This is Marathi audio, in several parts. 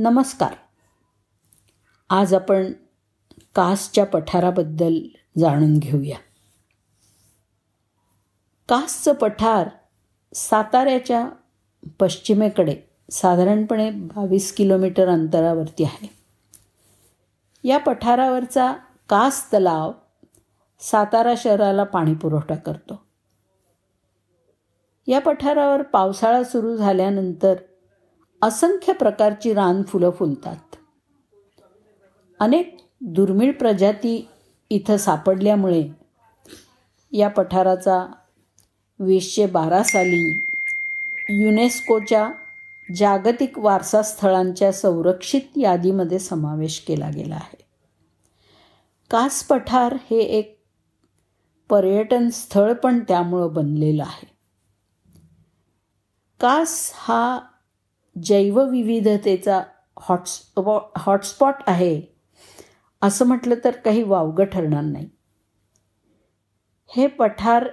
नमस्कार. आज आपण कासच्या पठाराबद्दल जाणून घेऊया. कासचं पठार साताऱ्याच्या पश्चिमेकडे साधारणपणे बावीस किलोमीटर अंतरावरती आहे. या पठारावरचा कास तलाव सातारा शहराला पाणीपुरवठा करतो. या पठारावर पावसाळा सुरू झाल्यानंतर असंख्य प्रकारची रान फुलं फुलतात. अनेक दुर्मिळ प्रजाती इथं सापडल्यामुळे या पठाराचा वीसशे बारा साली युनेस्कोच्या जागतिक वारसा स्थळांच्या संरक्षित यादीमध्ये समावेश केला गेला आहे. कास पठार हे एक पर्यटन स्थळ पण त्यामुळं बनलेलं आहे. कास हा जैवविविधतेचा हॉटस्पॉ हॉटस्पॉट आहे. असं म्हटलं तर काही वावगं ठरणार नाही. हे पठार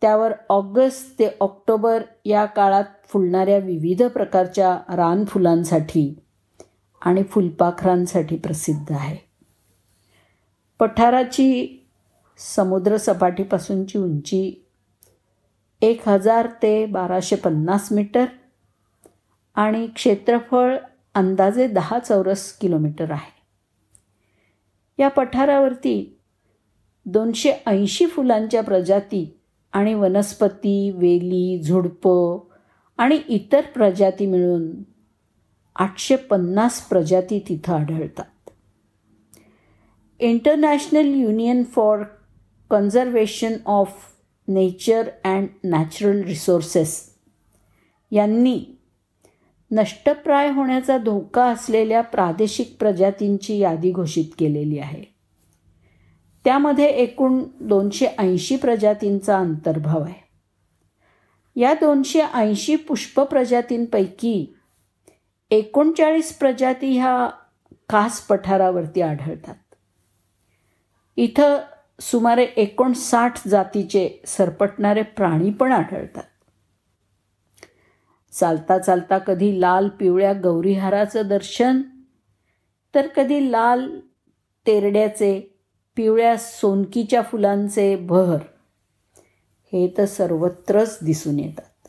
त्यावर ऑगस्ट ते ऑक्टोबर या काळात फुलणाऱ्या विविध प्रकारच्या रानफुलांसाठी आणि फुलपाखरांसाठी प्रसिद्ध आहे. पठाराची समुद्रसपाटीपासूनची उंची एक हजार ते बाराशे पन्नास मीटर आणि क्षेत्रफळ अंदाजे दहा चौरस किलोमीटर आहे. या पठारावरती दोनशे ऐंशी फुलांच्या प्रजाती आणि वनस्पती वेली झुडपं आणि इतर प्रजाती मिळून आठशे पन्नास प्रजाती तिथं आढळतात. International union for conservation of nature and natural resources यांनी नष्टप्राय होण्याचा धोका असलेल्या प्रादेशिक प्रजातींची यादी घोषित केलेली आहे. त्यामध्ये एकूण दोनशे ऐंशी प्रजातींचा अंतर्भाव आहे. या दोनशे ऐंशी पुष्प प्रजातींपैकी एकोणचाळीस प्रजाती ह्या खास पठारावरती आढळतात. इथं सुमारे एकोणसाठ जातीचे सरपटणारे प्राणी पण आढळतात. चालता चालता कधी लाल पिवळ्या गौरीहाराचं दर्शन तर कधी लाल तेरड्याचे पिवळ्या सोनकीच्या फुलांचे बहर हे तर सर्वत्रच दिसून येतात.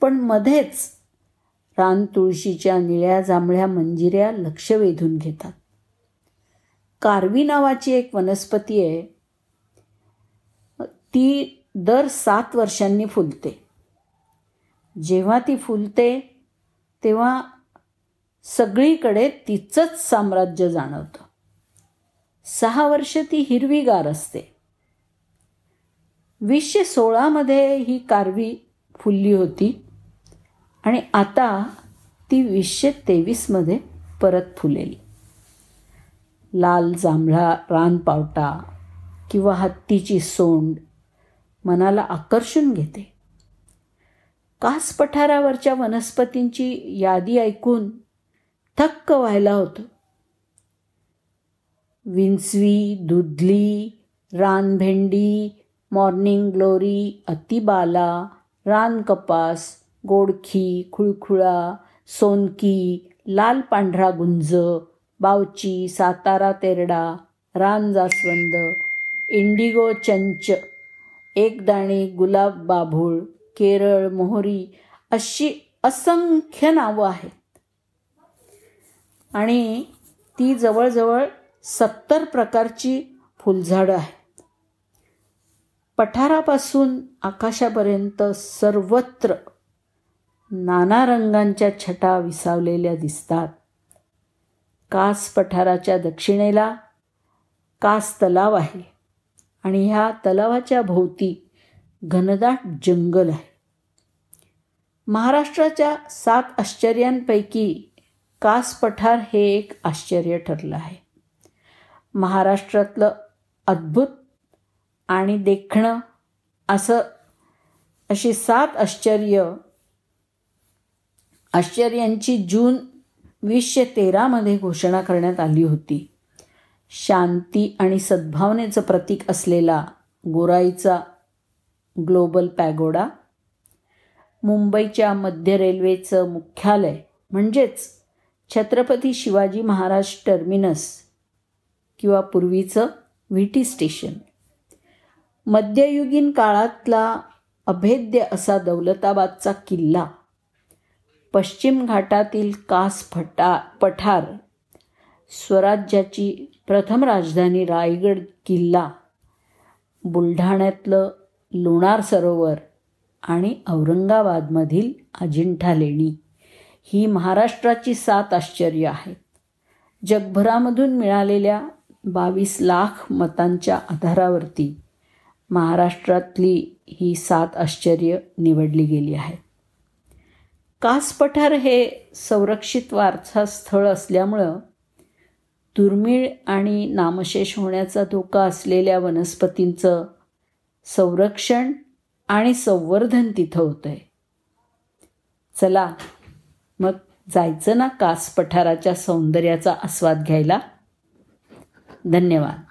पण मध्येच रान तुळशीच्या निळ्या जांभळ्या मंजिऱ्या लक्ष वेधून घेतात. कारवी नावाची एक वनस्पती आहे. ती दर सात वर्षांनी फुलते. जेव्हा ती फुलते तेव्हा सगळीकडे तिचंच साम्राज्य जाणवतं. सहा वर्ष ती हिरवीगार असते. वीसशे सोळामध्ये ही कारवी फुलली होती आणि आता ती वीसशे तेवीसमध्ये परत फुलेली. लाल जांभळा रानपावटा किंवा हत्तीची सोंड मनाला आकर्षून घेते. कास पठारावरच्या वनस्पतींची यादी ऐकून थक्क व्हायला होतं. विंचवी दुधली रानभेंडी मॉर्निंग ग्लोरी अतिबाला रानकपास गोडखी खुळखुळा सोनकी लाल पांढरा गुंज बावची सातारा तेरडा रान जास्वंद इंडिगो चंच एकदाणी गुलाब बाभूळ केरळ मोहरी अशी असंख्य नावं आहेत. आणि ती जवळजवळ सत्तर प्रकारची फुलझाडं आहेत. पठारापासून आकाशापर्यंत सर्वत्र नाना रंगांच्या छटा विसावलेल्या दिसतात. कास पठाराच्या दक्षिणेला कास तलाव आहे. आणि ह्या तलावाच्या भोवती घनदाट जंगल आहे. महाराष्ट्राच्या सात आश्चर्यांपैकी कास पठार हे एक आश्चर्य ठरलं आहे. महाराष्ट्रातलं अद्भुत आणि देखणं असं अशी सात आश्चर्य आश्चर्यांची जून वीसशे तेरामध्ये घोषणा करण्यात आली होती. शांती आणि सद्भावनेचं प्रतीक असलेला गोराईचा ग्लोबल पॅगोडा. मुंबईच्या मध्य रेल्वेचं मुख्यालय म्हणजेच छत्रपती शिवाजी महाराज टर्मिनस किंवा पूर्वीचं व्ही टी स्टेशन. मध्ययुगीन काळातला अभेद्य असा दौलताबादचा किल्ला. पश्चिम घाटातील कास फटा पठार स्वराज्याची प्रथम राजधानी रायगड किल्ला. बुलढाण्यातलं लोणार सरोवर आणि औरंगाबादमधील अजिंठा लेणी ही महाराष्ट्राची सात आश्चर्य आहेत. जगभरामधून मिळालेल्या बावीस लाख मतांच्या आधारावरती महाराष्ट्रातली ही सात आश्चर्य निवडली गेली आहेत. कास पठार हे संरक्षित वारसा स्थळ असल्यामुळं दुर्मिळ आणि नामशेष होण्याचा धोका असलेल्या वनस्पतींचं संरक्षण आणि संवर्धन तिथं होतं आहे चला मग जायचं ना कास पठाराच्या सौंदर्याचा आस्वाद घ्यायला? धन्यवाद.